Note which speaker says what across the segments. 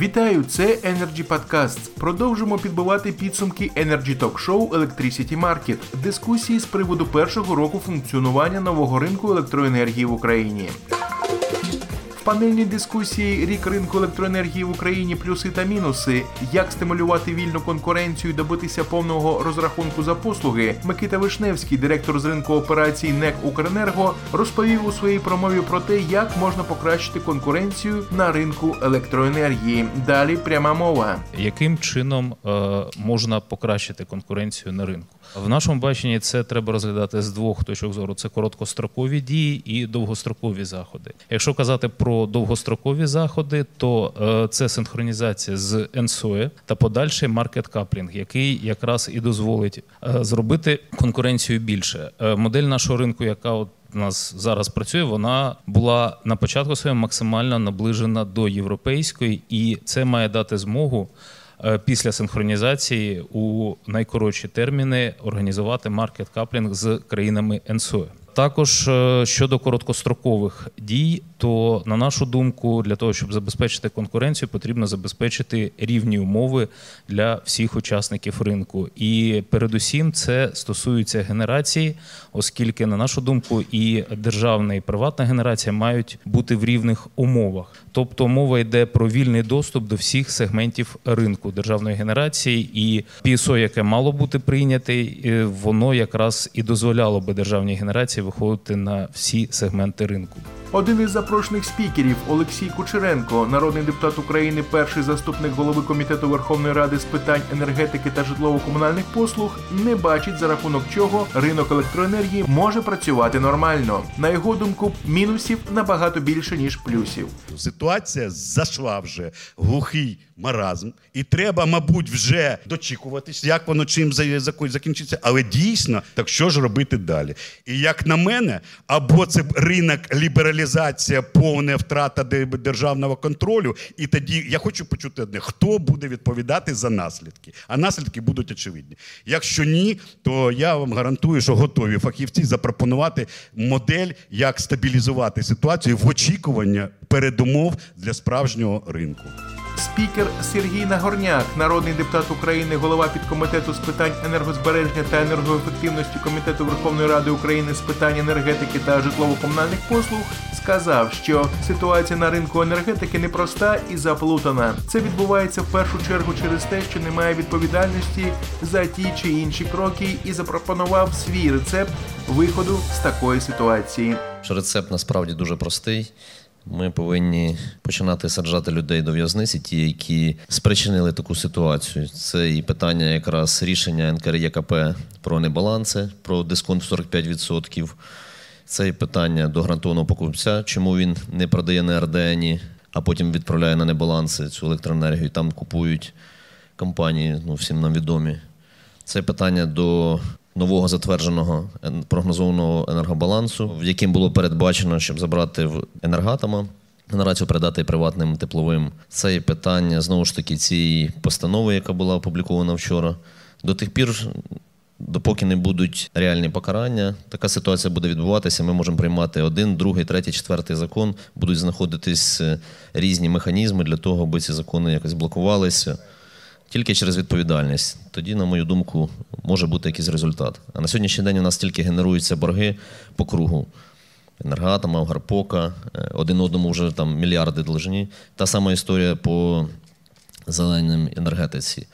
Speaker 1: Вітаю, це Energy Podcast. Продовжимо підбивати підсумки Energy Talk Show Electricity Market, дискусії з приводу першого року функціонування нового ринку електроенергії в Україні. В панельній дискусії рік ринку електроенергії в Україні плюси та мінуси, як стимулювати вільну конкуренцію і добитися повного розрахунку за послуги. Микита Вишневський, директор з ринку операцій НЕК Укренерго, розповів у своїй промові про те, як можна покращити конкуренцію на ринку електроенергії. Далі пряма мова.
Speaker 2: Яким чином е, можна покращити конкуренцію на ринку? В нашому баченні це треба розглядати з двох точок зору: це короткострокові дії і довгострокові заходи. Якщо казати про довгострокові заходи, то е, це синхронізація з НСОЕ та подальший маркет каплінг, який якраз і дозволить е, зробити конкуренцію більше. Е, модель нашого ринку, яка от у нас зараз працює, вона була на початку своєму максимально наближена до європейської, і це має дати змогу. Е, після синхронізації у найкоротші терміни організувати маркет каплінг з країнами НСО. Також е, щодо короткострокових дій, то на нашу думку, для того, щоб забезпечити конкуренцію, потрібно забезпечити рівні умови для всіх учасників ринку. І передусім це стосується генерації, оскільки, на нашу думку, і державна і приватна генерація мають бути в рівних умовах. Тобто мова йде про вільний доступ до всіх сегментів ринку державної генерації, і ПІСО, яке мало бути прийняте, воно якраз і дозволяло би державній генерації виходити на всі сегменти ринку.
Speaker 1: Один із запрошених спікерів Олексій Кучеренко, народний депутат України, перший заступник голови комітету Верховної Ради з питань енергетики та житлово-комунальних послуг, не бачить за рахунок чого ринок електроенергії може працювати нормально. На його думку, мінусів набагато більше ніж плюсів.
Speaker 3: Ситуація зайшла вже глухий маразм, і треба, мабуть, вже дочікуватись, як воно чим закінчиться. Але дійсно, так що ж робити далі? І як на мене, або це ринок лібералізація, повна втрата державного контролю. І тоді я хочу почути одне: хто буде відповідати за наслідки? А наслідки будуть очевидні. Якщо ні, то я вам гарантую, що готові фахівці запропонувати модель, як стабілізувати ситуацію в очікування передумов для справжнього ринку.
Speaker 1: Спікер Сергій Нагорняк, народний депутат України, голова підкомітету з питань енергозбереження та енергоефективності комітету Верховної Ради України з питань енергетики та житлово-комунальних послуг, сказав, що ситуація на ринку енергетики непроста і заплутана. Це відбувається в першу чергу через те, що немає відповідальності за ті чи інші кроки, і запропонував свій рецепт виходу з такої ситуації.
Speaker 4: Рецепт насправді дуже простий. Ми повинні починати саджати людей до в'язниці, ті, які спричинили таку ситуацію. Це і питання якраз рішення НКРЄКП про небаланси, про дисконт 45%. Це і питання до гарантованого покупця, чому він не продає на РДНі, а потім відправляє на небаланси цю електроенергію. Там купують компанії, ну всім нам відомі. Це питання до нового затвердженого прогнозованого енергобалансу, в яким було передбачено, щоб забрати в енергатома. Генерацію передати приватним тепловим. Це питання знову ж таки цієї постанови, яка була опублікована вчора. До тих пір, допоки не будуть реальні покарання, така ситуація буде відбуватися. Ми можемо приймати один, другий, третій, четвертий закон. Будуть знаходитись е, різні механізми для того, аби ці закони якось блокувалися тільки через відповідальність. Тоді, на мою думку, може бути якийсь результат. А на сьогоднішній день у нас тільки генеруються борги по кругу. Енергоатома, Гарпока, е, один одному вже там мільярди должні. Та сама історія по зеленій енергетиці.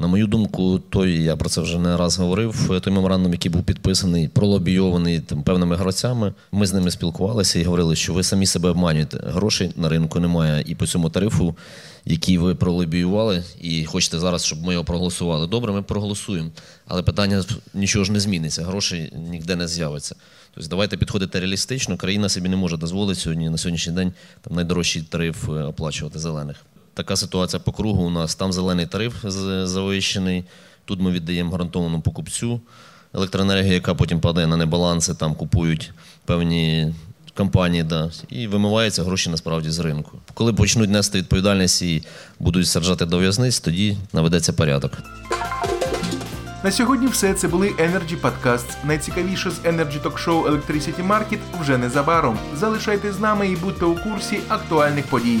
Speaker 4: На мою думку, той, я про це вже не раз говорив. Той меморандум, який був підписаний, пролобійований там певними гравцями. Ми з ними спілкувалися і говорили, що ви самі себе обманюєте. Грошей на ринку немає. І по цьому тарифу, який ви пролобіювали, і хочете зараз, щоб ми його проголосували. Добре, ми проголосуємо. Але питання нічого ж не зміниться, грошей ніде не з'явиться. Тобто давайте підходити реалістично. Країна собі не може дозволити сьогодні на сьогоднішній день там найдорожчий тариф е, оплачувати зелених. Така ситуація по кругу у нас. Там зелений тариф завищений. Тут ми віддаємо гарантованому покупцю електроенергію, яка потім падає на небаланси, там купують певні компанії, да, і вимиваються гроші насправді з ринку. Коли почнуть нести відповідальність і будуть саджати до в'язниць, тоді наведеться порядок.
Speaker 1: На сьогодні все це були Energy Podcasts. Найцікавіше з Energy Talk Show Electricity Market вже незабаром. Залишайтесь з нами і будьте у курсі актуальних подій.